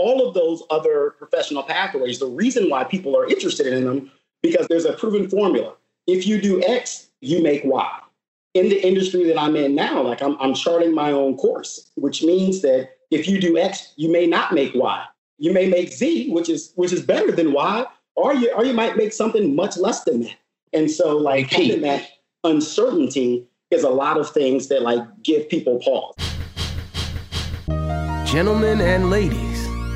All of those other professional pathways, the reason why people are interested in them, because there's a proven formula. If you do X, you make Y. In the industry that I'm in now, like I'm, I'm charting my own course, which means that if you do X, you may not make Y. You may make Z, which is which is better than Y, or you or you might make something much less than that. And so like having that uncertainty is a lot of things that like give people pause. Gentlemen and ladies,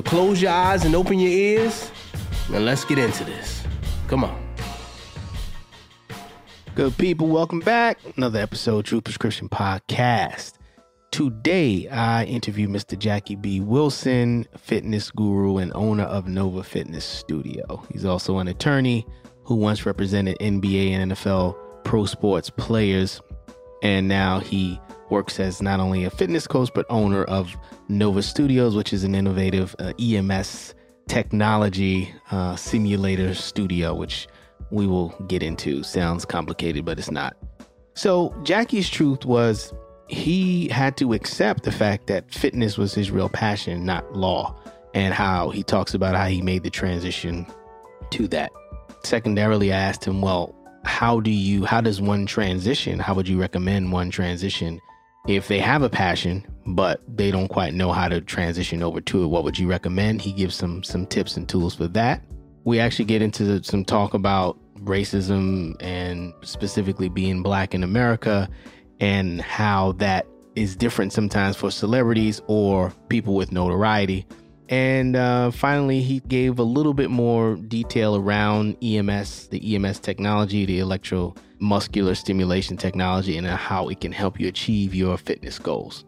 So close your eyes and open your ears, and let's get into this. Come on. Good people, welcome back. Another episode, Truth Prescription Podcast. Today, I interview Mr. Jackie B. Wilson, fitness guru and owner of Nova Fitness Studio. He's also an attorney who once represented NBA and NFL pro sports players. And now he works as not only a fitness coach, but owner of Nova Studios, which is an innovative uh, EMS technology uh, simulator studio, which we will get into. Sounds complicated, but it's not. So, Jackie's truth was he had to accept the fact that fitness was his real passion, not law, and how he talks about how he made the transition to that. Secondarily, I asked him, well, how do you, how does one transition? How would you recommend one transition if they have a passion, but they don't quite know how to transition over to it? What would you recommend? He gives some, some tips and tools for that. We actually get into some talk about racism and specifically being black in America and how that is different sometimes for celebrities or people with notoriety. And uh, finally, he gave a little bit more detail around EMS, the EMS technology, the electromuscular stimulation technology, and how it can help you achieve your fitness goals.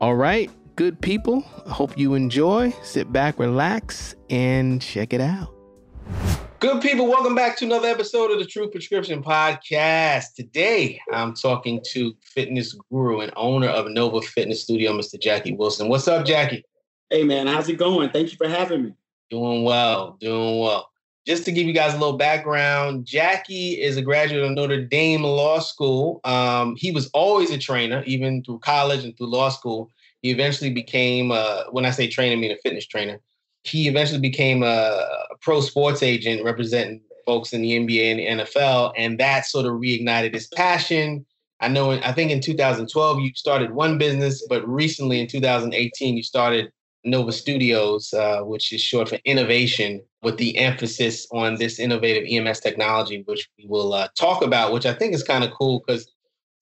All right, good people. I hope you enjoy. Sit back, relax, and check it out. Good people, welcome back to another episode of the Truth Prescription Podcast. Today, I'm talking to fitness guru and owner of Nova Fitness Studio, Mr. Jackie Wilson. What's up, Jackie? Hey, man, how's it going? Thank you for having me. Doing well, doing well. Just to give you guys a little background, Jackie is a graduate of Notre Dame Law School. Um, he was always a trainer, even through college and through law school. He eventually became, uh, when I say trainer, I mean a fitness trainer he eventually became a, a pro sports agent representing folks in the NBA and the NFL, and that sort of reignited his passion. I know, I think in 2012 you started one business, but recently in 2018 you started Nova Studios, uh, which is short for innovation, with the emphasis on this innovative EMS technology, which we will uh, talk about, which I think is kind of cool because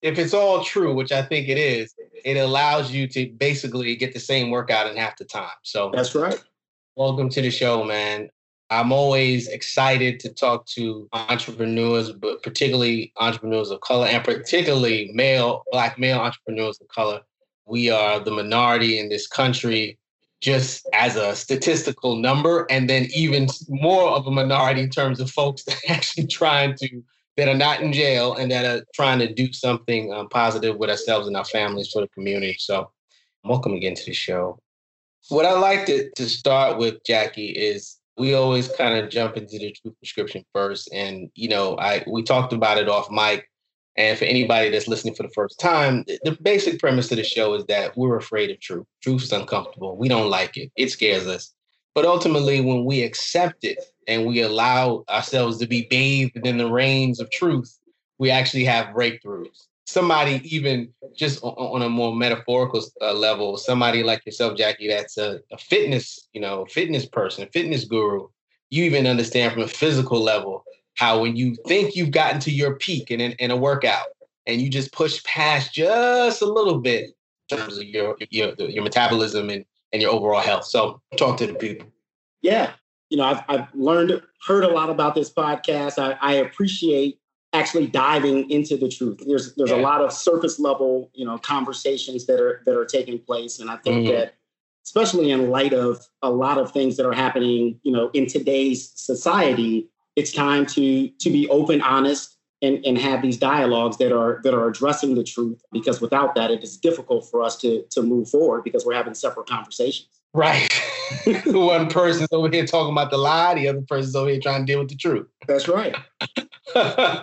if it's all true, which I think it is, it allows you to basically get the same workout in half the time. So that's right. Welcome to the show, man. I'm always excited to talk to entrepreneurs, but particularly entrepreneurs of color and particularly male, black male entrepreneurs of color. We are the minority in this country just as a statistical number, and then even more of a minority in terms of folks that actually trying to, that are not in jail and that are trying to do something um, positive with ourselves and our families for the community. So, welcome again to the show. What I like to, to start with, Jackie, is we always kind of jump into the truth prescription first. And, you know, I we talked about it off mic. And for anybody that's listening for the first time, the basic premise of the show is that we're afraid of truth. Truth is uncomfortable. We don't like it. It scares us. But ultimately, when we accept it and we allow ourselves to be bathed in the rains of truth, we actually have breakthroughs somebody even just on, a more metaphorical uh, level, somebody like yourself, Jackie, that's a, a, fitness, you know, fitness person, fitness guru, you even understand from a physical level how when you think you've gotten to your peak in, in, in a workout and you just push past just a little bit in terms of your your, your metabolism and, and your overall health. So talk to the people. Yeah. You know, I've, I've learned, heard a lot about this podcast. I, I appreciate actually diving into the truth. There's there's yeah. a lot of surface level, you know, conversations that are that are taking place. And I think mm-hmm. that especially in light of a lot of things that are happening, you know, in today's society, it's time to to be open, honest, and, and have these dialogues that are that are addressing the truth. Because without that, it is difficult for us to to move forward because we're having separate conversations. Right. One person's over here talking about the lie, the other person's over here trying to deal with the truth. That's right. yeah,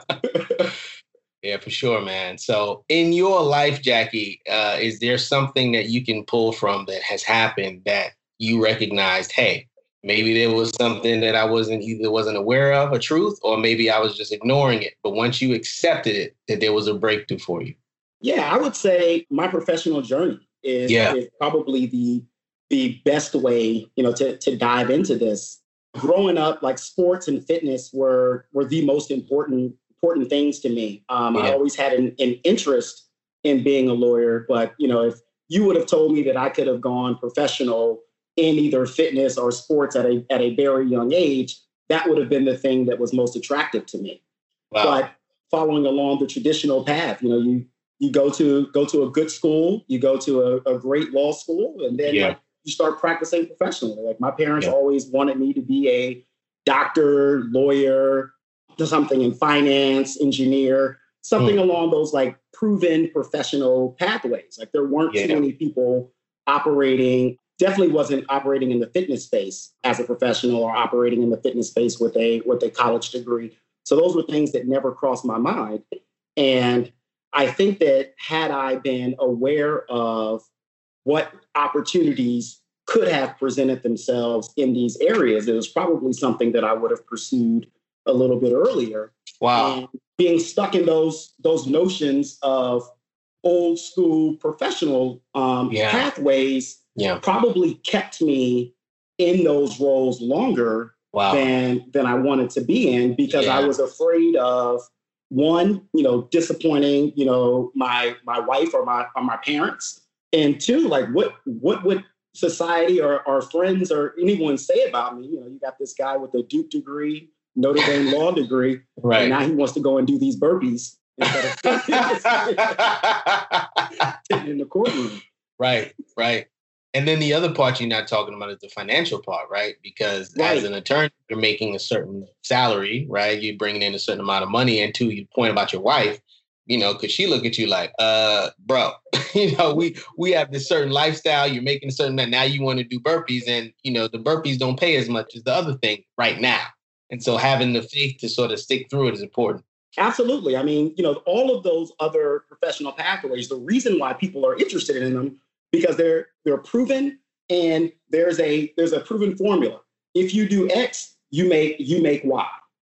for sure, man. So, in your life, Jackie, uh, is there something that you can pull from that has happened that you recognized? Hey, maybe there was something that I wasn't either wasn't aware of, a truth, or maybe I was just ignoring it. But once you accepted it, that there was a breakthrough for you. Yeah, I would say my professional journey is, yeah. is probably the the best way, you know, to to dive into this. Growing up, like sports and fitness were were the most important important things to me. Um, yeah. I always had an, an interest in being a lawyer, but you know, if you would have told me that I could have gone professional in either fitness or sports at a at a very young age, that would have been the thing that was most attractive to me. Wow. But following along the traditional path, you know, you you go to go to a good school, you go to a, a great law school, and then yeah. you start practicing professionally. Like my parents yeah. always wanted me to be a doctor, lawyer, something in finance, engineer, something mm. along those like proven professional pathways. Like there weren't yeah. too many people operating definitely wasn't operating in the fitness space as a professional or operating in the fitness space with a with a college degree. So those were things that never crossed my mind. And I think that had I been aware of what opportunities could have presented themselves in these areas, it was probably something that I would have pursued a little bit earlier. Wow. And being stuck in those those notions of old school professional um, yeah. pathways yeah. probably kept me in those roles longer wow. than than I wanted to be in because yeah. I was afraid of one, you know, disappointing, you know, my my wife or my or my parents, and two, like what what would society or our friends or anyone say about me? You know, you got this guy with a Duke degree, Notre Dame law degree, right? And now he wants to go and do these burpees instead of in the courtroom. Right, right. And then the other part you're not talking about is the financial part, right? Because right. as an attorney, you're making a certain salary, right? You're bringing in a certain amount of money. And to your point about your wife, you know, because she look at you like, uh, bro, you know, we we have this certain lifestyle. You're making a certain that now you want to do burpees, and you know the burpees don't pay as much as the other thing right now. And so having the faith to sort of stick through it is important. Absolutely. I mean, you know, all of those other professional pathways, the reason why people are interested in them because they're they're proven and there's a there's a proven formula. If you do X, you make you make Y.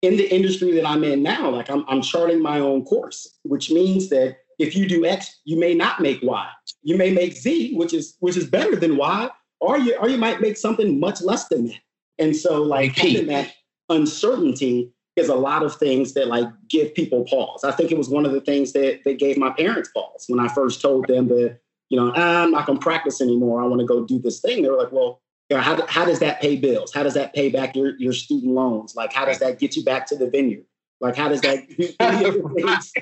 In the industry that I'm in now, like I'm I'm charting my own course, which means that if you do X, you may not make Y. You may make Z, which is which is better than Y, or you or you might make something much less than that. And so like having that uncertainty is a lot of things that like give people pause. I think it was one of the things that that gave my parents pause when I first told them that you know, ah, I'm not going to practice anymore. I want to go do this thing. They were like, well, you know, how, how does that pay bills? How does that pay back your, your student loans? Like, how does that get you back to the vineyard? Like, how does that any of the things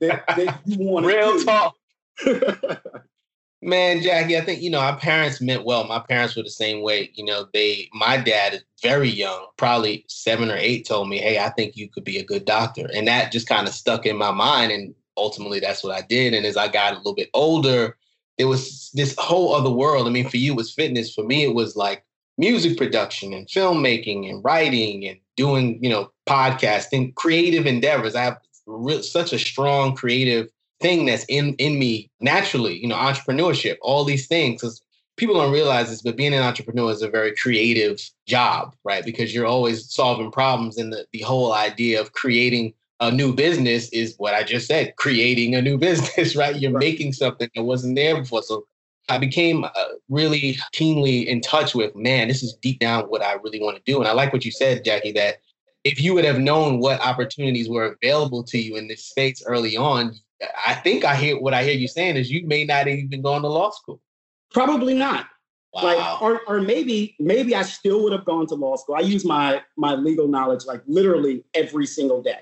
that, that you want to Real do? talk. Man, Jackie, I think, you know, our parents meant well. My parents were the same way. You know, they, my dad, is very young, probably seven or eight, told me, Hey, I think you could be a good doctor. And that just kind of stuck in my mind. And ultimately, that's what I did. And as I got a little bit older, it was this whole other world. I mean, for you, it was fitness. For me, it was like music production and filmmaking and writing and doing, you know, podcasting, creative endeavors. I have re- such a strong creative thing that's in in me naturally. You know, entrepreneurship, all these things. Because people don't realize this, but being an entrepreneur is a very creative job, right? Because you're always solving problems, and the the whole idea of creating a new business is what I just said, creating a new business, right? You're right. making something that wasn't there before. So I became uh, really keenly in touch with, man, this is deep down what I really want to do. And I like what you said, Jackie, that if you would have known what opportunities were available to you in this space early on, I think I hear what I hear you saying is you may not have even gone to law school. Probably not. Wow. Like, or, or maybe, maybe I still would have gone to law school. I use my my legal knowledge like literally every single day.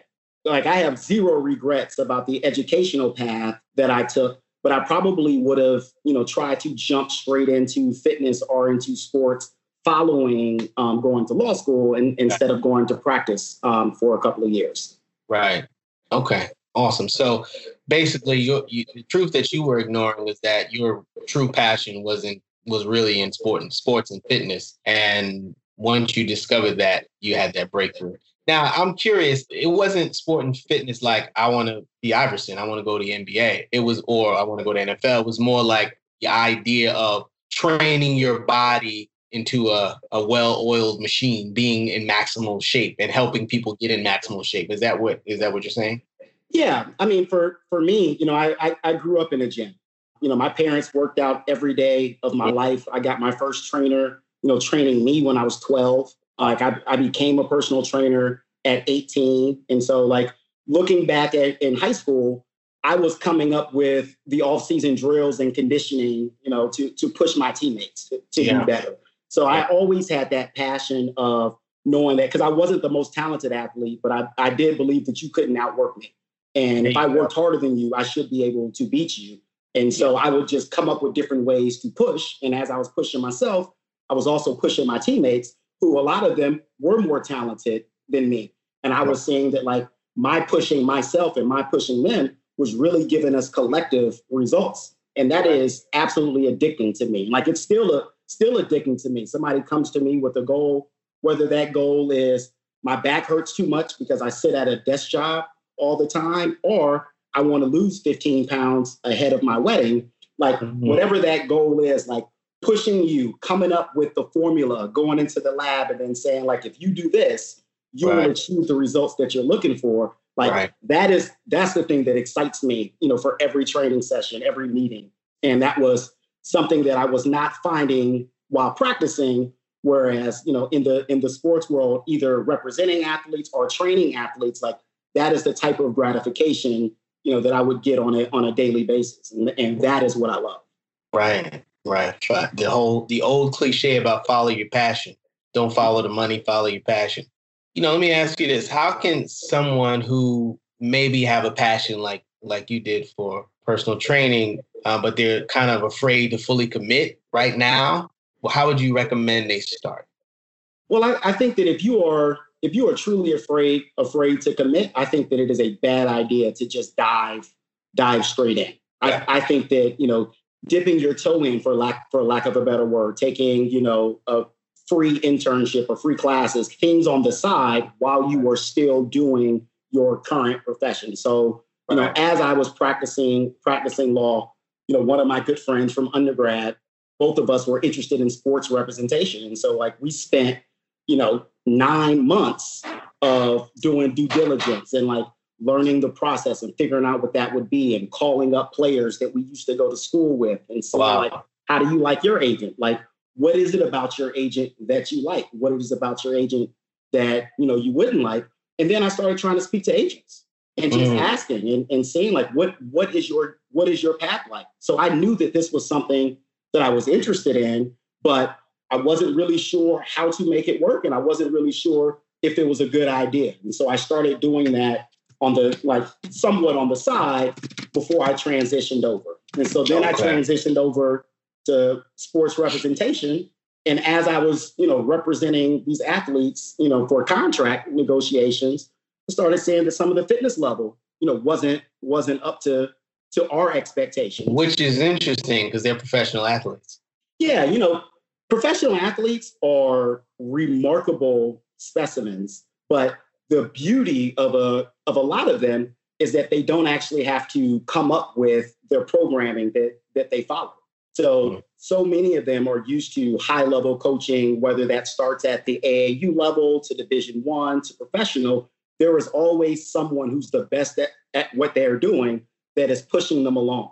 Like I have zero regrets about the educational path that I took, but I probably would have, you know, tried to jump straight into fitness or into sports following um, going to law school and, instead of going to practice um, for a couple of years. Right. Okay. Awesome. So basically, you, the truth that you were ignoring was that your true passion was in was really in sport and sports and fitness. And once you discovered that, you had that breakthrough. Now, I'm curious. It wasn't sport and fitness like I want to be Iverson. I want to go to the NBA. It was, or I want to go to NFL. It was more like the idea of training your body into a, a well-oiled machine, being in maximal shape and helping people get in maximal shape. Is that what is that what you're saying? Yeah, I mean, for for me, you know, I, I, I grew up in a gym. You know, my parents worked out every day of my life. I got my first trainer, you know, training me when I was 12. Like I, I became a personal trainer at 18, and so like looking back at in high school, I was coming up with the off-season drills and conditioning, you know, to to push my teammates to, to yeah. do better. So I always had that passion of knowing that because I wasn't the most talented athlete, but I, I did believe that you couldn't outwork me. And if I worked harder than you, I should be able to beat you. And so I would just come up with different ways to push. And as I was pushing myself, I was also pushing my teammates, who a lot of them were more talented than me. And I was seeing that like my pushing myself and my pushing them was really giving us collective results. And that is absolutely addicting to me. Like it's still a still addicting to me. Somebody comes to me with a goal, whether that goal is my back hurts too much because I sit at a desk job all the time, or I want to lose 15 pounds ahead of my wedding. Like, mm-hmm. whatever that goal is, like pushing you, coming up with the formula, going into the lab, and then saying, like, if you do this, you right. will achieve the results that you're looking for. Like right. that is that's the thing that excites me, you know, for every training session, every meeting. And that was something that I was not finding while practicing. Whereas, you know, in the in the sports world, either representing athletes or training athletes, like that is the type of gratification, you know, that I would get on a on a daily basis. And, and that is what I love. Right, right. The whole the old cliche about follow your passion. Don't follow the money, follow your passion. You know, let me ask you this. How can someone who maybe have a passion like like you did for personal training, uh, but they're kind of afraid to fully commit right now. Well, how would you recommend they start? Well, I, I think that if you are if you are truly afraid afraid to commit, I think that it is a bad idea to just dive dive straight in. I, I think that you know dipping your toe in for lack for lack of a better word, taking you know a free internship or free classes, things on the side while you are still doing your current profession. So you know, as I was practicing practicing law, you know, one of my good friends from undergrad, both of us were interested in sports representation, and so like we spent, you know, nine months of doing due diligence and like learning the process and figuring out what that would be and calling up players that we used to go to school with and saying wow. like, how do you like your agent? Like, what is it about your agent that you like? What is it about your agent that you know you wouldn't like? And then I started trying to speak to agents and just mm. asking and, and saying like what what is your what is your path like so i knew that this was something that i was interested in but i wasn't really sure how to make it work and i wasn't really sure if it was a good idea and so i started doing that on the like somewhat on the side before i transitioned over and so then okay. i transitioned over to sports representation and as i was you know representing these athletes you know for contract negotiations started seeing that some of the fitness level, you know, wasn't wasn't up to to our expectations. Which is interesting because they're professional athletes. Yeah, you know, professional athletes are remarkable specimens, but the beauty of a of a lot of them is that they don't actually have to come up with their programming that that they follow. So mm-hmm. so many of them are used to high level coaching, whether that starts at the AAU level to Division One to professional there is always someone who's the best at, at what they're doing that is pushing them along.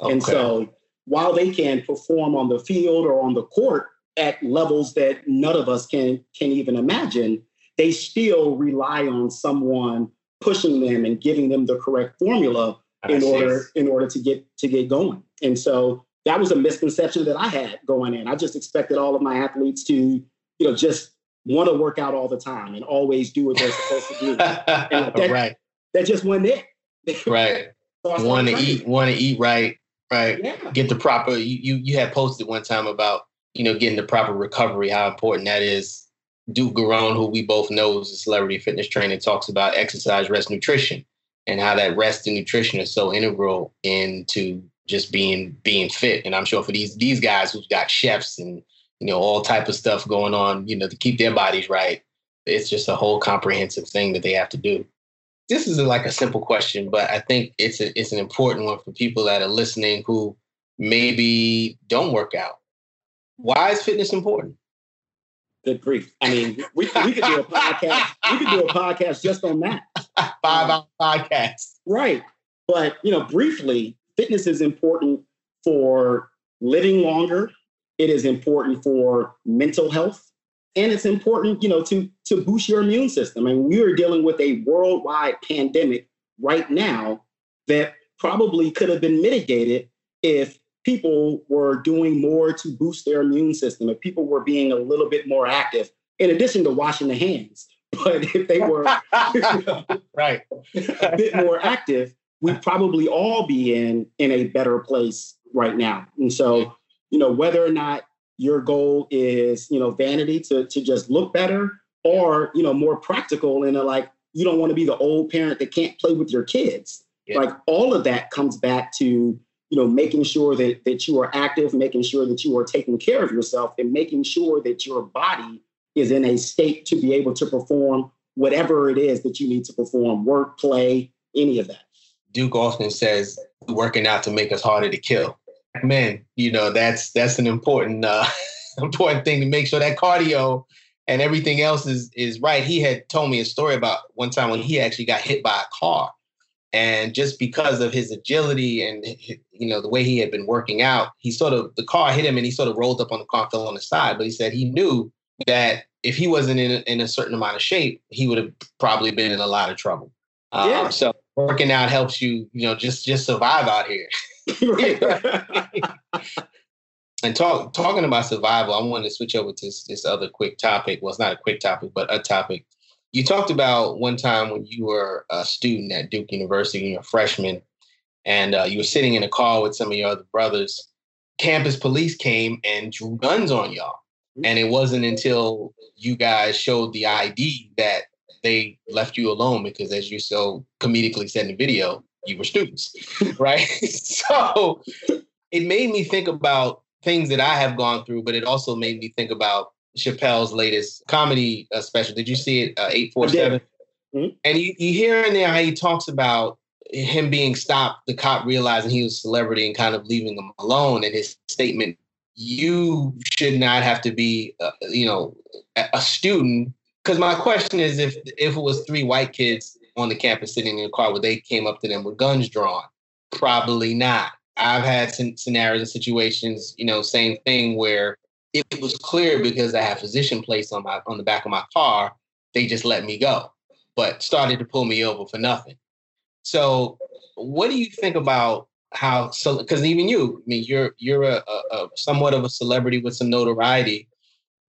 Okay. And so while they can perform on the field or on the court at levels that none of us can can even imagine, they still rely on someone pushing them and giving them the correct formula in order in order to get to get going. And so that was a misconception that I had going in. I just expected all of my athletes to, you know, just want to work out all the time and always do what they're supposed to do. and that, right. That just wasn't it. right. so want to eat, want to eat right, right. Yeah. Get the proper. You, you you had posted one time about you know getting the proper recovery, how important that is. Duke Garrone, who we both know is a celebrity fitness trainer, talks about exercise, rest, nutrition, and how that rest and nutrition is so integral into just being being fit. And I'm sure for these these guys who've got chefs and you know all type of stuff going on, you know, to keep their bodies right, it's just a whole comprehensive thing that they have to do. This is like a simple question, but I think it's a, it's an important one for people that are listening who maybe don't work out. Why is fitness important? Good grief! I mean, we, we could do a podcast. We could do a podcast just on that. Five hour podcast, right? But you know, briefly, fitness is important for living longer. It is important for mental health. And it's important, you know, to, to boost your immune system. I and mean, we are dealing with a worldwide pandemic right now that probably could have been mitigated if people were doing more to boost their immune system, if people were being a little bit more active, in addition to washing the hands. But if they were right a bit more active, we'd probably all be in in a better place right now. And so, you know, whether or not your goal is, you know, vanity to to just look better or, you know, more practical and like you don't want to be the old parent that can't play with your kids. Yeah. Like all of that comes back to, you know, making sure that that you are active, making sure that you are taking care of yourself and making sure that your body is in a state to be able to perform whatever it is that you need to perform, work, play, any of that. Duke often says working out to make us harder to kill. Man, you know that's that's an important uh, important thing to make sure that cardio and everything else is is right. He had told me a story about one time when he actually got hit by a car, and just because of his agility and you know the way he had been working out, he sort of the car hit him and he sort of rolled up on the car, fell on the side. But he said he knew that if he wasn't in a, in a certain amount of shape, he would have probably been in a lot of trouble. Um, yeah. So working out helps you, you know, just just survive out here. and talk talking about survival, I wanted to switch over to this, this other quick topic. Well, it's not a quick topic, but a topic. You talked about one time when you were a student at Duke University, you're a freshman, and uh, you were sitting in a car with some of your other brothers. Campus police came and drew guns on y'all. And it wasn't until you guys showed the ID that they left you alone because, as you so comedically said in the video, you were students, right? so it made me think about things that I have gone through, but it also made me think about Chappelle's latest comedy uh, special. Did you see it? Uh, Eight Four Seven. Mm-hmm. And you, you hear in there how he talks about him being stopped, the cop realizing he was a celebrity and kind of leaving him alone. And his statement, "You should not have to be, uh, you know, a student because my question is, if if it was three white kids on the campus sitting in a car where they came up to them with guns drawn, probably not. I've had scenarios and situations, you know, same thing where it was clear because I have physician plates on my on the back of my car, they just let me go, but started to pull me over for nothing. So, what do you think about how? So, because even you, I mean, you're you're a, a, a somewhat of a celebrity with some notoriety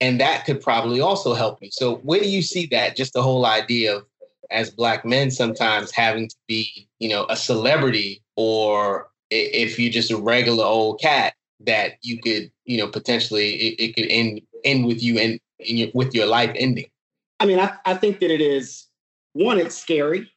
and that could probably also help you. So where do you see that? Just the whole idea of as black men sometimes having to be, you know, a celebrity, or if you're just a regular old cat, that you could, you know, potentially it, it could end end with you and your, with your life ending. I mean, I, I think that it is one, it's scary.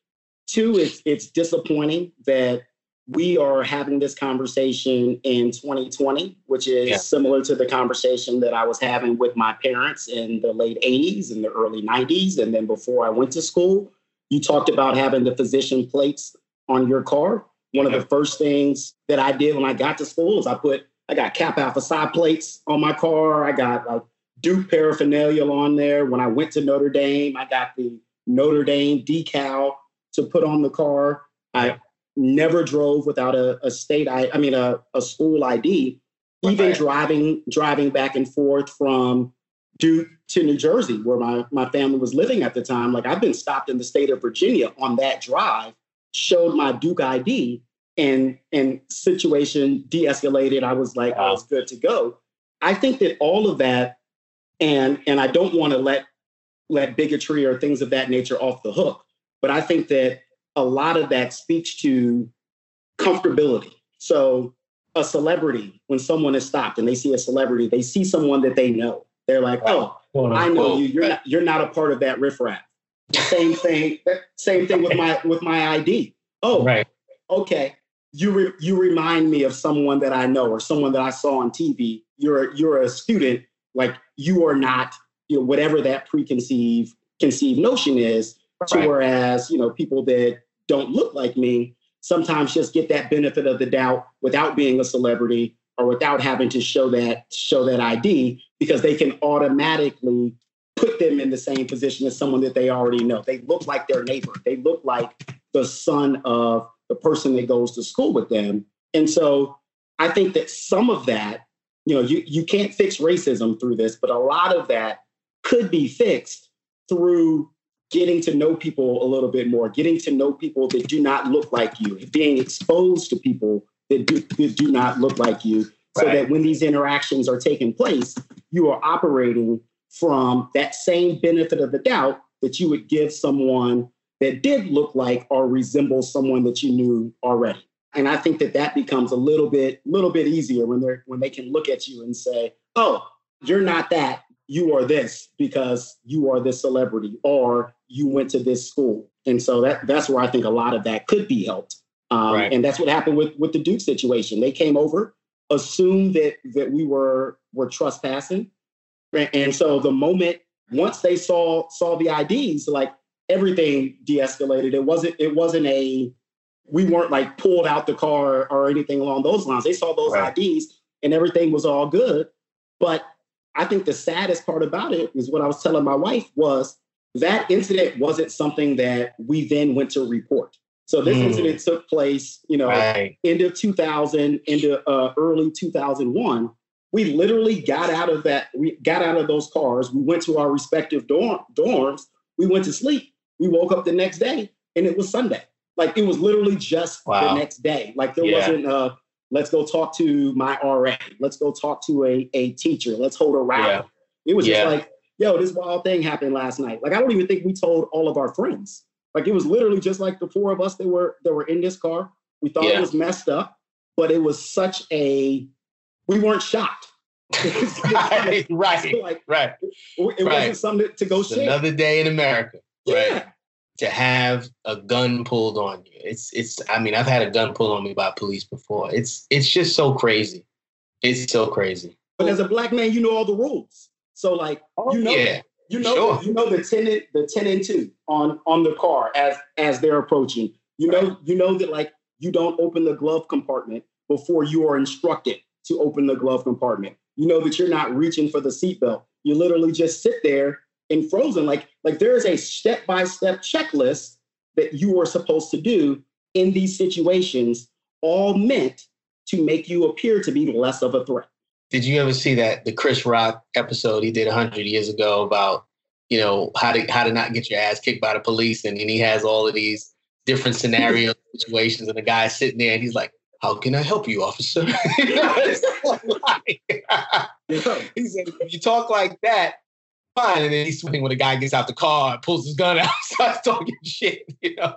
Two, it's it's disappointing that we are having this conversation in 2020, which is yeah. similar to the conversation that I was having with my parents in the late 80s and the early 90s. And then before I went to school, you talked about having the physician plates on your car. One yeah. of the first things that I did when I got to school is I put, I got Kappa Alpha Psi plates on my car. I got like Duke paraphernalia on there. When I went to Notre Dame, I got the Notre Dame decal to put on the car. I never drove without a, a state I I mean a, a school ID. Even right. driving driving back and forth from Duke to New Jersey, where my, my family was living at the time. Like I've been stopped in the state of Virginia on that drive, showed my Duke ID, and and situation de-escalated. I was like, oh, wow. I was good to go. I think that all of that, and and I don't want to let let bigotry or things of that nature off the hook, but I think that a lot of that speaks to comfortability. So a celebrity, when someone is stopped and they see a celebrity, they see someone that they know. They're like, oh, I know you. You're not you're not a part of that riffraff. Same thing. Same thing with my with my ID. Oh, right. Okay. You re, you remind me of someone that I know or someone that I saw on TV. You're you're a student. Like you are not. You know whatever that preconceived conceived notion is. Right. Whereas you know people that don't look like me sometimes just get that benefit of the doubt without being a celebrity or without having to show that show that ID because they can automatically put them in the same position as someone that they already know. They look like their neighbor. They look like the son of the person that goes to school with them. And so I think that some of that, you know, you, you can't fix racism through this, but a lot of that could be fixed through getting to know people a little bit more, getting to know people that do not look like you, being exposed to people that do, that do not look like you, so right. that when these interactions are taking place, you are operating from that same benefit of the doubt that you would give someone that did look like or resemble someone that you knew already. And I think that that becomes a little bit, little bit easier when they're when they can look at you and say, "Oh, you're not that. You are this because you are this celebrity, or you went to this school." And so that that's where I think a lot of that could be helped. Um, right. And that's what happened with with the Duke situation. They came over, assumed that that we were were trespassing, and so the moment once they saw saw the IDs, like everything de-escalated. It wasn't it wasn't a we weren't like pulled out the car or anything along those lines. They saw those right. IDs and everything was all good. But I think the saddest part about it is what I was telling my wife was that incident wasn't something that we then went to report. So this mm. incident took place, you know, right. end of 2000, into uh, early 2001. We literally got out of that. We got out of those cars. We went to our respective dorm, dorms. We went to sleep. We woke up the next day and it was Sunday. Like it was literally just wow. the next day. Like there yeah. wasn't a let's go talk to my RA. Let's go talk to a, a teacher. Let's hold a rally. Yeah. It was yeah. just like, yo, this wild thing happened last night. Like I don't even think we told all of our friends. Like it was literally just like the four of us that were that were in this car. We thought it was messed up, but it was such a we weren't shocked. right, right, like, right. It, it right. wasn't something to go share. Another day in America. Yeah. Right. To have a gun pulled on you. It's it's I mean, I've had a gun pulled on me by police before. It's it's just so crazy. It's so crazy. But as a black man, you know all the rules. So like oh, you know yeah, you know sure. you know the 10 the 10 and 2 on on the car as as they're approaching. You know, you know that like you don't open the glove compartment before you are instructed to open the glove compartment. You know that you're not reaching for the seatbelt. You literally just sit there in Frozen, like like there is a step by step checklist that you are supposed to do in these situations, all meant to make you appear to be less of a threat. Did you ever see that the Chris Rock episode he did hundred years ago about you know how to how to not get your ass kicked by the police, and, and he has all of these different scenario situations, and the guy's sitting there and he's like, how can I help you, officer? he said, if you talk like that, fine. And then he's swinging when the guy gets out the car, and pulls his gun out, starts talking shit. You know,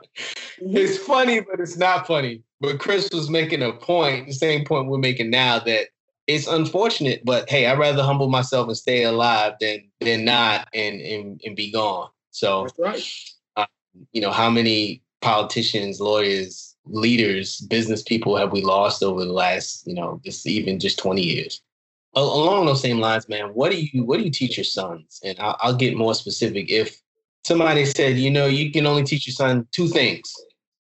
it's funny, but it's not funny. But Chris was making a point, the same point we're making now, that it's unfortunate, but hey, I'd rather humble myself and stay alive than than not and and, and be gone. So that's right. Uh, you know, how many politicians, lawyers, leaders, business people have we lost over the last, you know, just even just 20 years? Along those same lines, man, what do you what do you teach your sons? And I'll, I'll, get more specific. If somebody said, you know, you can only teach your son two things,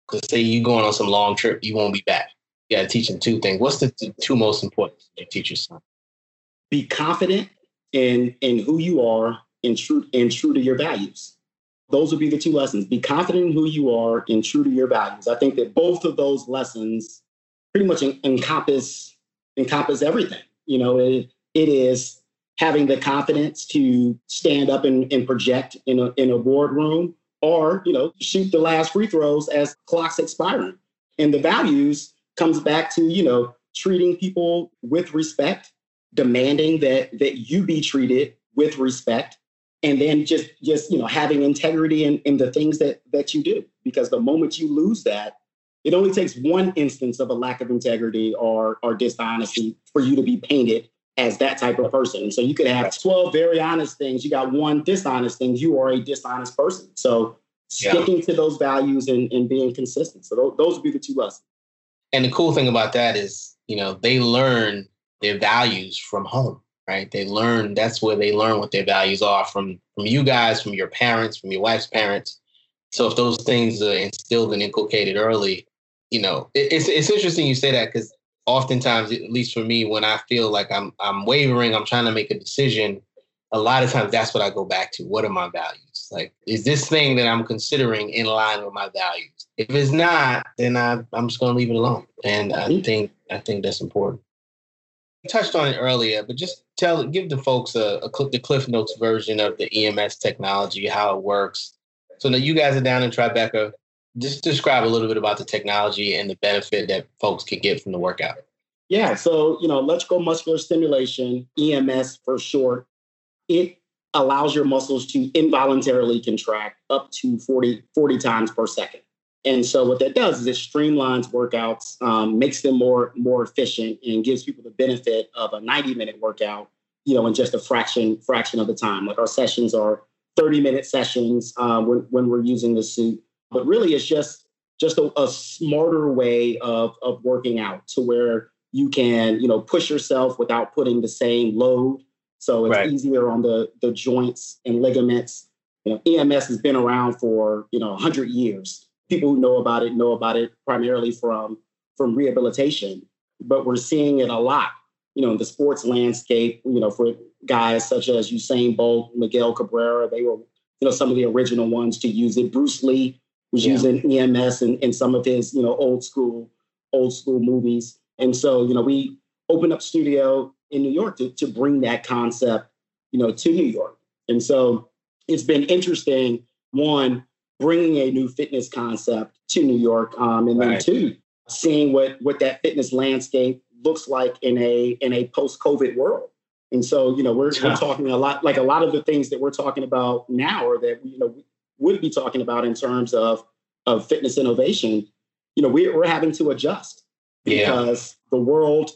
because say you're going on some long trip, you won't be back. You got to teach him two things. What's the two most important you teach your son? Be confident in in who you are and true and true to your values. those would be the two lessons. Be confident in who you are and true to your values. I think that both of those lessons pretty much encompass encompass everything. You know, it, it is having the confidence to stand up and, and project in a in a boardroom or, you know, shoot the last free throws as clocks expiring. And the values comes back to, you know, treating people with respect, demanding that that you be treated with respect, and then just just you know having integrity in, in the things that that you do. Because the moment you lose that, it only takes one instance of a lack of integrity or or dishonesty for you to be painted as that type of person. So you could have 12 very honest things. You got one dishonest thing. You are a dishonest person. So sticking yeah. to those values and, and being consistent. So those, those would be the two lessons. And the cool thing about that is, you know, they learn their values from home, right? They learn that's where they learn what their values are from from you guys, from your parents, from your wife's parents. So if those things are instilled and inculcated early, you know, it, it's it's interesting you say that because oftentimes, at least for me, when I feel like I'm I'm wavering, I'm trying to make a decision, a lot of times that's what I go back to. What are my values? Like, is this thing that I'm considering in line with my values? If it's not, then I, I'm just going to leave it alone. And I mm-hmm. think I think that's important. You touched on it earlier, but just tell, give the folks a, a the Cliff Notes version of the EMS technology, how it works. So now you guys are down in Tribeca, just describe a little bit about the technology and the benefit that folks can get from the workout. Yeah, so you know, electrical muscular stimulation, EMS for short, it allows your muscles to involuntarily contract up to 40, 40 times per second. And so what that does is it streamlines workouts, um, makes them more more efficient, and gives people the benefit of a 90 minute workout, you know, in just a fraction fraction of the time. Like our sessions are 30 minute sessions um, when when we're using the suit, but really it's just just a, a smarter way of of working out to where you can you know push yourself without putting the same load so it's right. easier on the the joints and ligaments. You know, EMS has been around for you know 100 years. People who know about it know about it primarily from from rehabilitation, but we're seeing it a lot. You know, in the sports landscape. You know, for guys such as Usain Bolt, Miguel Cabrera, they were you know some of the original ones to use it. Bruce Lee was yeah. using EMS in, in some of his you know old school old school movies. And so you know we opened up studio in New York to, to bring that concept, you know, to New York. And so it's been interesting, one, bringing a new fitness concept to New York, um, and then two, seeing what what that fitness landscape looks like in a in a post COVID world. And so, you know, we're, we're talking a lot, like a lot of the things that we're talking about now, or that you know would be talking about in terms of of fitness innovation. You know, we're, we're having to adjust because yeah. the world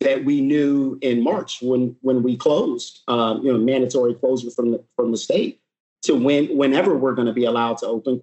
that we knew in March when when we closed, um, you know, mandatory closure from the from the state to when whenever we're going to be allowed to open.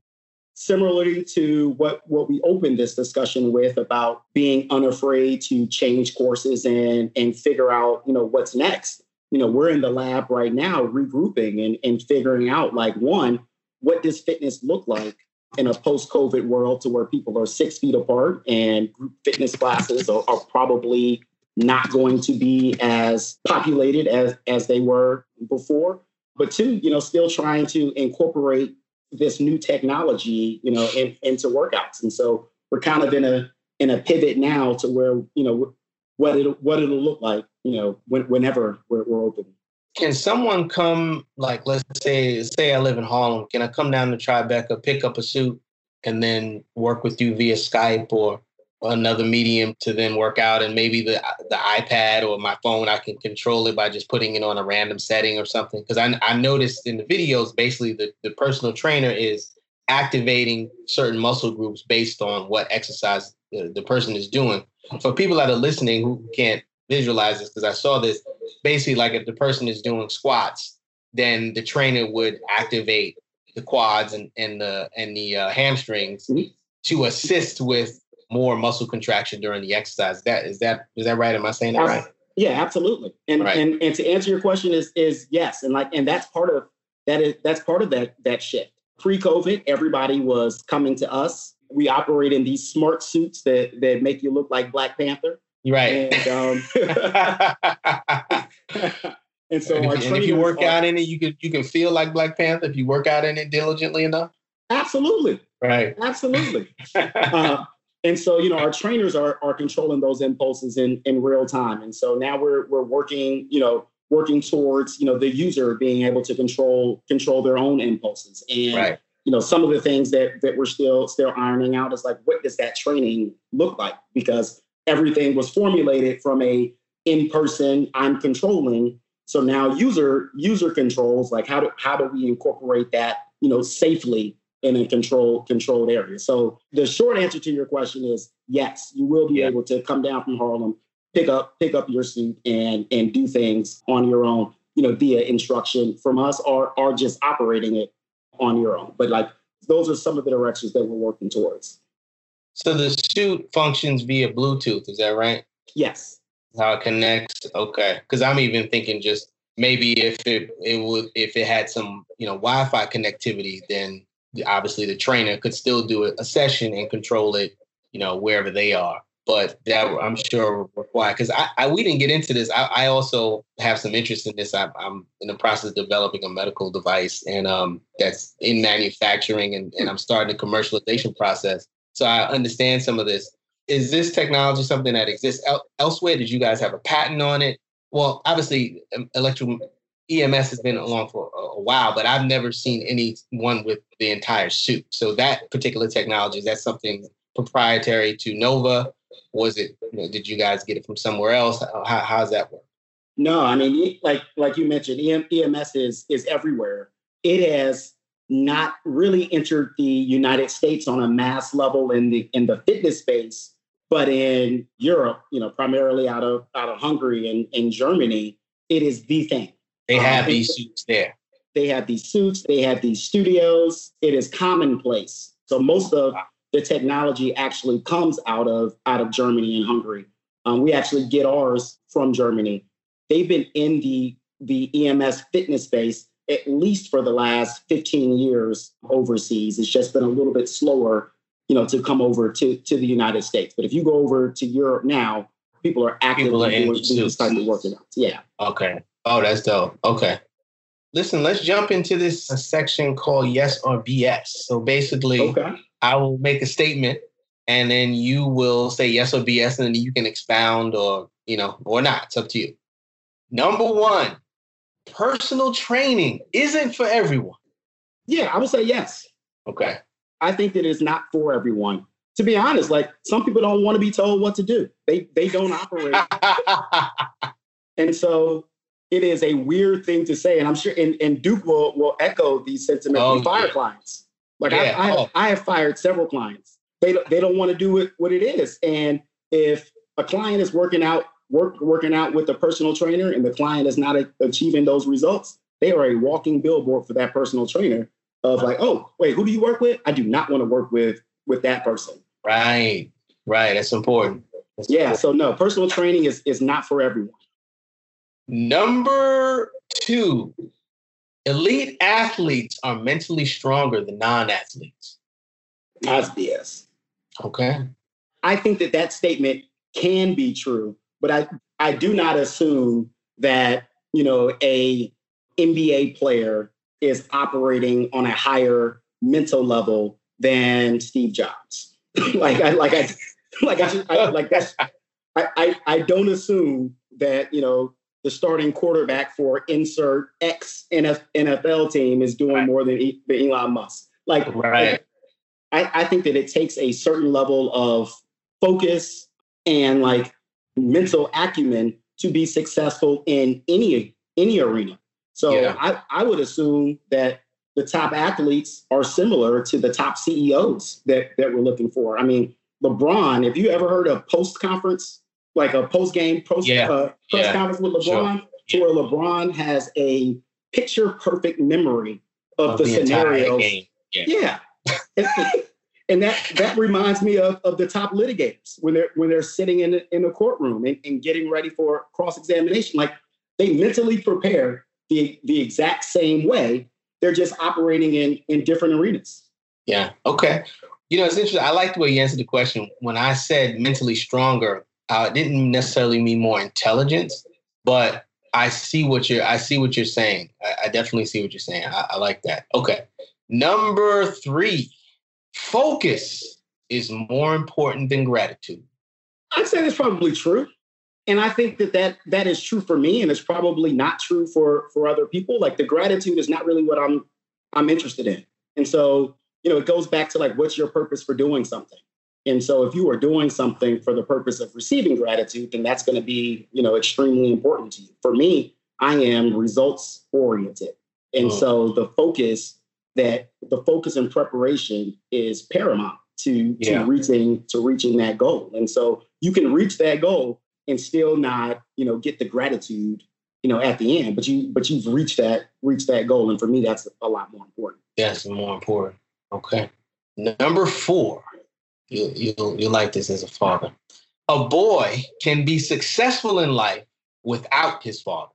Similarly to what what we opened this discussion with about being unafraid to change courses and and figure out you know what's next. You know, we're in the lab right now regrouping and and figuring out like one, what does fitness look like in a post-COVID world to where people are six feet apart and group fitness classes are, are probably not going to be as populated as as they were before. But two, you know, still trying to incorporate this new technology, you know, in, into workouts. And so we're kind of in a in a pivot now to where you know what it what it'll look like, you know, when, whenever we're, we're open. Can someone come, like, let's say, say I live in Harlem, can I come down to Tribeca, pick up a suit, and then work with you via Skype or another medium to then work out and maybe the the iPad or my phone I can control it by just putting it on a random setting or something? Because I, I noticed in the videos basically the, the personal trainer is activating certain muscle groups based on what exercise the, the person is doing. For people that are listening who can't visualize this because I saw this basically like if the person is doing squats then the trainer would activate the quads and, and the and the uh, hamstrings mm-hmm. to assist with more muscle contraction during the exercise. That is that is that right? Am I saying that right? Yeah, absolutely. And right. and and to answer your question is is yes, and like and that's part of that is that's part of that that shift. Pre-COVID, everybody was coming to us. We operate in these smart suits that that make you look like Black Panther. Right. And, um, And so, and if, and if you work are, out in it, you can you can feel like Black Panther if you work out in it diligently enough. Absolutely. Right. Absolutely. uh, and so, you know, our trainers are are controlling those impulses in in real time. And so now we're we're working, you know, working towards, you know, the user being able to control control their own impulses. And right. you know, some of the things that that we're still still ironing out is like what does that training look like? Because everything was formulated from a in person, I'm controlling. So now user user controls, like how do how do we incorporate that, you know, safely in a control controlled area. So the short answer to your question is yes, you will be yeah. able to come down from Harlem, pick up pick up your seat and and do things on your own, you know, via instruction from us or or just operating it on your own. But like those are some of the directions that we're working towards. So the suit functions via Bluetooth, is that right? Yes. How it connects? Okay. Because I'm even thinking just maybe if it it would if it had some you know Wi-Fi connectivity, then obviously the trainer could still do a session and control it, you know, wherever they are. But that I'm sure required because I, I, we didn't get into this. I, I also have some interest in this. I, am in the process of developing a medical device and um, that's in manufacturing and, and I'm starting the commercialization process. So I understand some of this. Is this technology something that exists el- elsewhere? Did you guys have a patent on it? Well, obviously, electro EMS has been along for a, while, but I've never seen anyone with the entire suit. So that particular technology is that something proprietary to Nova? Was it? You know, did you guys get it from somewhere else? How, how does that work? No, I mean, like like you mentioned, EMS is is everywhere. It has not really entered the United States on a mass level in the in the fitness space, but in Europe, you know, primarily out of out of Hungary and, and Germany, it is the thing. They have um, these suits there. They have these suits, they have these studios. It is commonplace. So most of the technology actually comes out of out of Germany and Hungary. Um, we actually get ours from Germany. They've been in the the EMS fitness space at least for the last 15 years overseas. It's just been a little bit slower, you know, to come over to, to the United States. But if you go over to Europe now, people are actively people are doing, doing type of working out. Yeah. Okay. Oh, that's dope. Okay. Listen, let's jump into this section called Yes or BS. So basically, okay. I will make a statement and then you will say yes or BS, and then you can expound or, you know, or not. It's up to you. Number one, personal training isn't for everyone. Yeah, I would say yes. Okay. I think that it's not for everyone. To be honest, like some people don't want to be told what to do. They they don't operate. and so it is a weird thing to say. And I'm sure and, and Duke will will echo these sentiments oh, fire yeah. clients. Like yeah. I, I, oh. I have fired several clients. They they don't want to do it what it is. And if a client is working out work, working out with a personal trainer and the client is not a, achieving those results, they are a walking billboard for that personal trainer of like, oh, wait, who do you work with? I do not want to work with with that person. Right, right. That's important. That's yeah. Important. So no, personal training is is not for everyone. Number two, elite athletes are mentally stronger than non-athletes. That's BS. Okay. I think that that statement can be true, but I, I do not assume that, you know, a NBA player is operating on a higher mental level than Steve Jobs. like I like I like I, I like that's I, I I don't assume that, you know, the starting quarterback for insert X NFL team is doing right. more than, than Elon Musk. Like, right. I, I think that it takes a certain level of focus and like mental acumen to be successful in any any arena. So yeah. I, I would assume that the top athletes are similar to the top CEOs that, that we're looking for. I mean, LeBron, have you ever heard of post conference, like a post game post yeah. uh, press yeah. conference with LeBron, sure. where LeBron has a picture perfect memory of, of the, the scenarios. Yeah. yeah. and that that reminds me of, of the top litigators when they're when they're sitting in in a courtroom and, and getting ready for cross examination. Like they mentally prepare the the exact same way. They're just operating in in different arenas. Yeah. Okay. You know, it's interesting. I like the way you answered the question. When I said mentally stronger, uh, didn't necessarily mean more intelligence, but I see what you're I see what you're saying. I, I definitely see what you're saying. I, I like that. Okay. Number three, focus is more important than gratitude. I'd say that's probably true. And I think that, that that is true for me, and it's probably not true for for other people. Like the gratitude is not really what I'm I'm interested in. And so, you know, it goes back to like what's your purpose for doing something? And so if you are doing something for the purpose of receiving gratitude, then that's going to be, you know, extremely important to you. For me, I am results oriented. And oh. so the focus that the focus and preparation is paramount to, yeah. to reaching to reaching that goal. And so you can reach that goal and still not, you know, get the gratitude, you know, at the end, but you but you've reached that reached that goal. And for me, that's a lot more important. That's more important. Okay. Number four, you you you like this as a father. A boy can be successful in life without his father.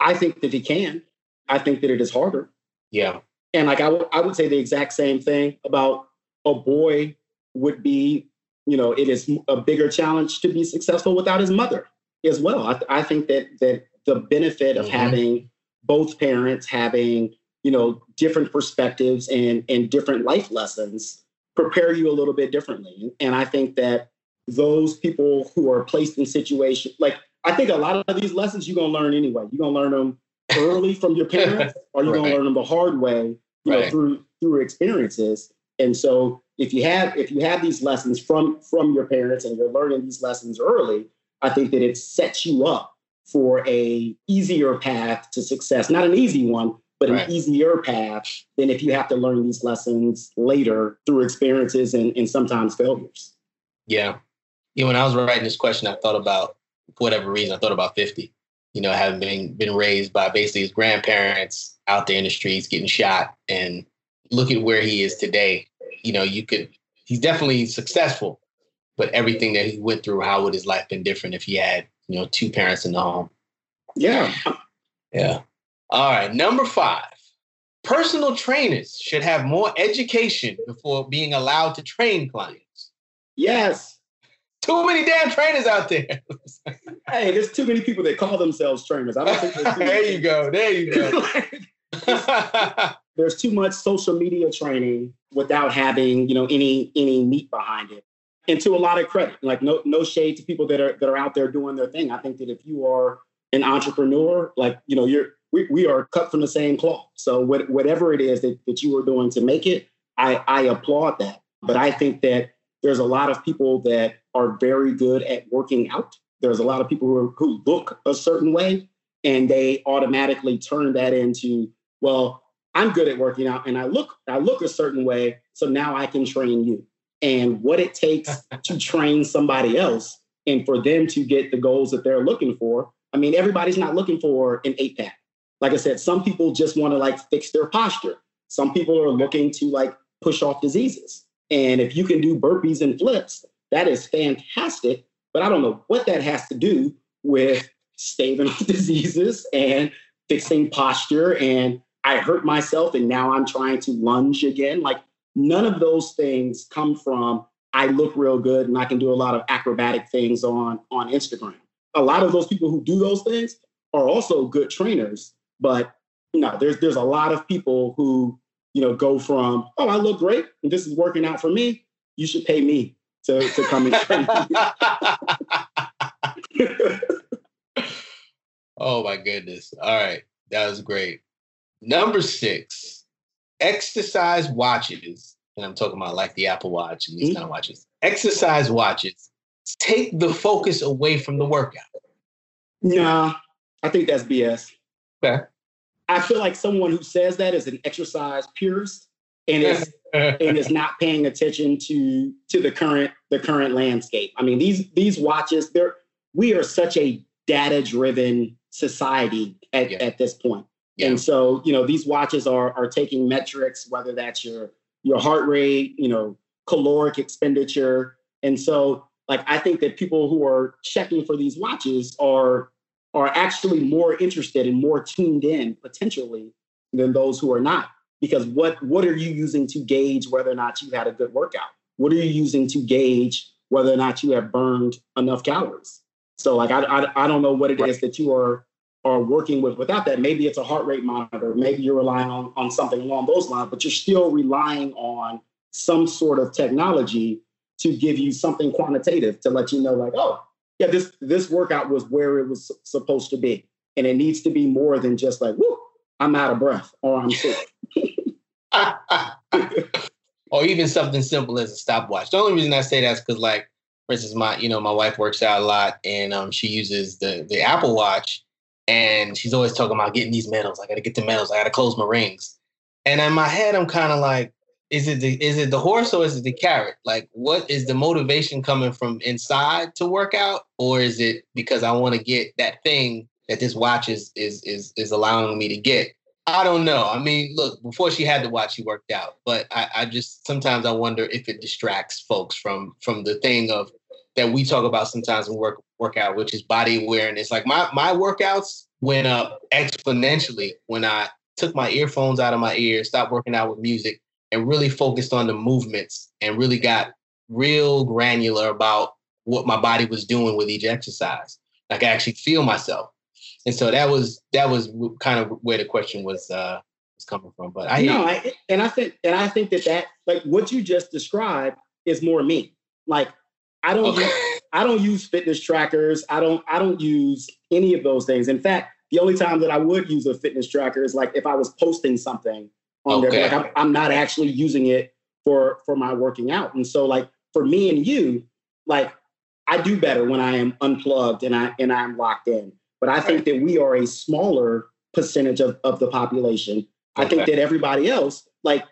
I think that he can. I think that it is harder. Yeah. And like I, w- I would say the exact same thing about a boy would be, you know, it is a bigger challenge to be successful without his mother as well. I, I think that that the benefit of mm-hmm. having both parents having, you know, different perspectives and and different life lessons prepare you a little bit differently. And I think that those people who are placed in situations like I think a lot of these lessons you're gonna learn anyway. You're gonna learn them early from your parents, or you're right. gonna learn them the hard way, you right. know, through through experiences. And so if you have if you have these lessons from from your parents and you're learning these lessons early, I think that it sets you up for a easier path to success. Not an easy one, but right. an easier path than if you have to learn these lessons later through experiences and, and sometimes failures. Yeah. Yeah, when I was writing this question, I thought about, for whatever reason, I thought about 50, you know, having been, been raised by basically his grandparents out there in the streets getting shot and look at where he is today. You know, you could, he's definitely successful, but everything that he went through, how would his life been different if he had, you know, two parents in the home? Yeah. Yeah. All right, number five. Personal trainers should have more education before being allowed to train clients. Yes. Too many damn trainers out there. hey, there's too many people that call themselves trainers. I don't think there you go. There you go. there's too much social media training without having, you know, any any meat behind it. And to a lot of credit, like no no shade to people that are that are out there doing their thing. I think that if you are an entrepreneur, like you know, you're we, we are cut from the same cloth. So what, whatever it is that, that you are doing to make it, I, I applaud that. But I think that there's a lot of people that are very good at working out. There's a lot of people who, are, who look a certain way and they automatically turn that into, well, I'm good at working out and I look I look a certain way, so now I can train you. And what it takes to train somebody else and for them to get the goals that they're looking for. I mean, everybody's not looking for an eight pack like I said, some people just want to like fix their posture. Some people are looking to like push off diseases. And if you can do burpees and flips, that is fantastic. But I don't know what that has to do with staving off diseases and fixing posture. And I hurt myself and now I'm trying to lunge again. Like none of those things come from I look real good and I can do a lot of acrobatic things on, on Instagram. A lot of those people who do those things are also good trainers but know, there's there's a lot of people who you know go from oh I look great and this is working out for me. You should pay me to to come and train. oh my goodness! All right, that was great. Number six, exercise watches, and I'm talking about like the Apple Watch and these mm-hmm. kind of watches. Exercise watches take the focus away from the workout. Nah, I think that's BS. Okay. I feel like someone who says that is an exercise purist and is and is not paying attention to to the current the current landscape. I mean, these these watches, they're we are such a data driven society at, yeah. at this point. Yeah. And so, you know, these watches are are taking metrics, whether that's your your heart rate, you know, caloric expenditure. And so, like, I think that people who are checking for these watches are are actually more interested and more tuned in potentially than those who are not. Because what what are you using to gauge whether or not you had a good workout? What are you using to gauge whether or not you have burned enough calories? So like I I, I don't know what it is that you are are working with without that. Maybe it's a heart rate monitor. Maybe you're relying on, on something along those lines, but you're still relying on some sort of technology to give you something quantitative to let you know, like, oh, yeah, this this workout was where it was supposed to be. And it needs to be more than just like, whoo, I'm out of breath or I'm sick. or even something simple as a stopwatch. The only reason I say that is because, like, for instance, my you know my wife works out a lot and um, she uses the the Apple Watch, and she's always talking about getting these medals. I got to get the medals. I got to close my rings. And in my head, I'm kind of like, is it the is it the horse or is it the carrot? Like, what is the motivation coming from inside to work out, or is it because I want to get that thing that this watch is is is is allowing me to get? I don't know. I mean, look, before she had the watch, she worked out, but I, I just sometimes I wonder if it distracts folks from from the thing of that we talk about sometimes in work workout, which is body awareness. Like my my workouts went up exponentially when I took my earphones out of my ears, stopped working out with music, and really focused on the movements and really got real granular about what my body was doing with each exercise. Like I actually feel myself and so that was that was kind of where the question was uh was coming from. But I know, I, and I think and I think that that like what you just described is more me. Like I don't okay. use, I don't use fitness trackers. I don't I don't use any of those things. In fact, the only time that I would use a fitness tracker is like if I was posting something on okay. there. Like I'm, I'm not actually using it for for my working out. And so like for me and you, like I do better when I am unplugged and I and I'm locked in. But I think that we are a smaller percentage of, of the population. I think that everybody else, like,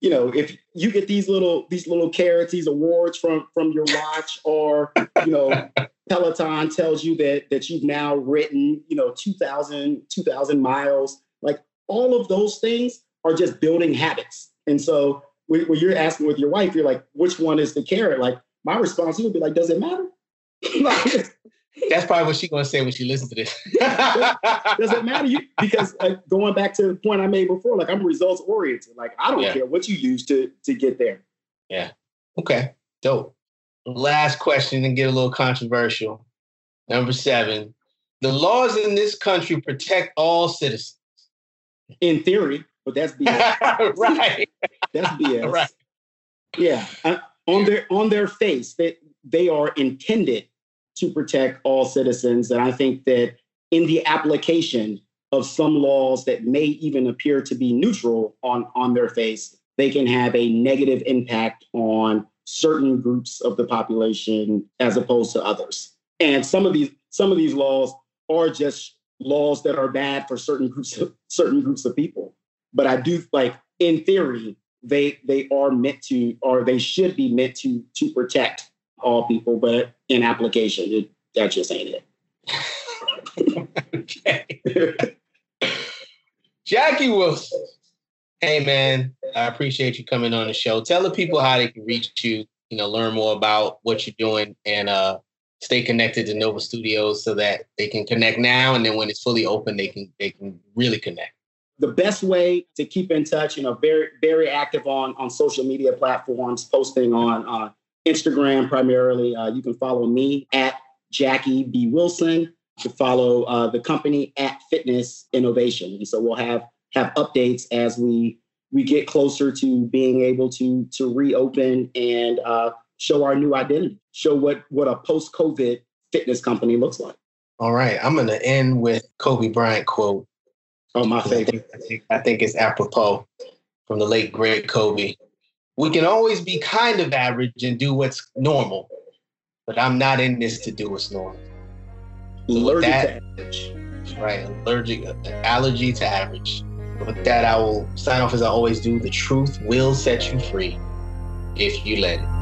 you know, if you get these little these little carrots, these awards from from your watch, or you know, Peloton tells you that that you've now written, you know, 2,000 2,000 miles. Like all of those things are just building habits. And so when, when you're asking with your wife, you're like, which one is the carrot? Like my response, you would be like, does it matter? like, that's probably what she's gonna say when she listens to this. Does it matter? You because like, going back to the point I made before, like I'm results oriented. Like I don't yeah. care what you use to to get there. Yeah. Okay. Dope. Last question and get a little controversial. Number seven. The laws in this country protect all citizens. In theory, but that's BS. right. that's BS. Right. Yeah. Uh, on their on their face, they they are intended to protect all citizens. And I think that in the application of some laws that may even appear to be neutral on, on their face, they can have a negative impact on certain groups of the population as opposed to others. And some of these some of these laws are just laws that are bad for certain groups of certain groups of people. But I do like in theory, they they are meant to or they should be meant to to protect all people, but in application, it, that just ain't it. okay. Jackie Wilson. Hey man, I appreciate you coming on the show. Tell the people how they can reach you, you know, learn more about what you're doing and uh stay connected to Nova Studios so that they can connect now and then when it's fully open they can they can really connect. The best way to keep in touch, you know, very very active on on social media platforms, posting on uh, Instagram primarily. Uh, you can follow me at Jackie B. Wilson. To follow uh, the company at Fitness Innovation. And so we'll have have updates as we we get closer to being able to to reopen and uh, show our new identity, show what what a post COVID fitness company looks like. All right, I'm going to end with Kobe Bryant quote. Oh, my favorite. I think, I think, it's apropos from the late great Kobe we can always be kind of average and do what's normal, but I'm not in this to do what's normal. allergic that, to average. Right, allergic, allergy to average. With that, I will sign off as I always do. The truth will set you free if you let it.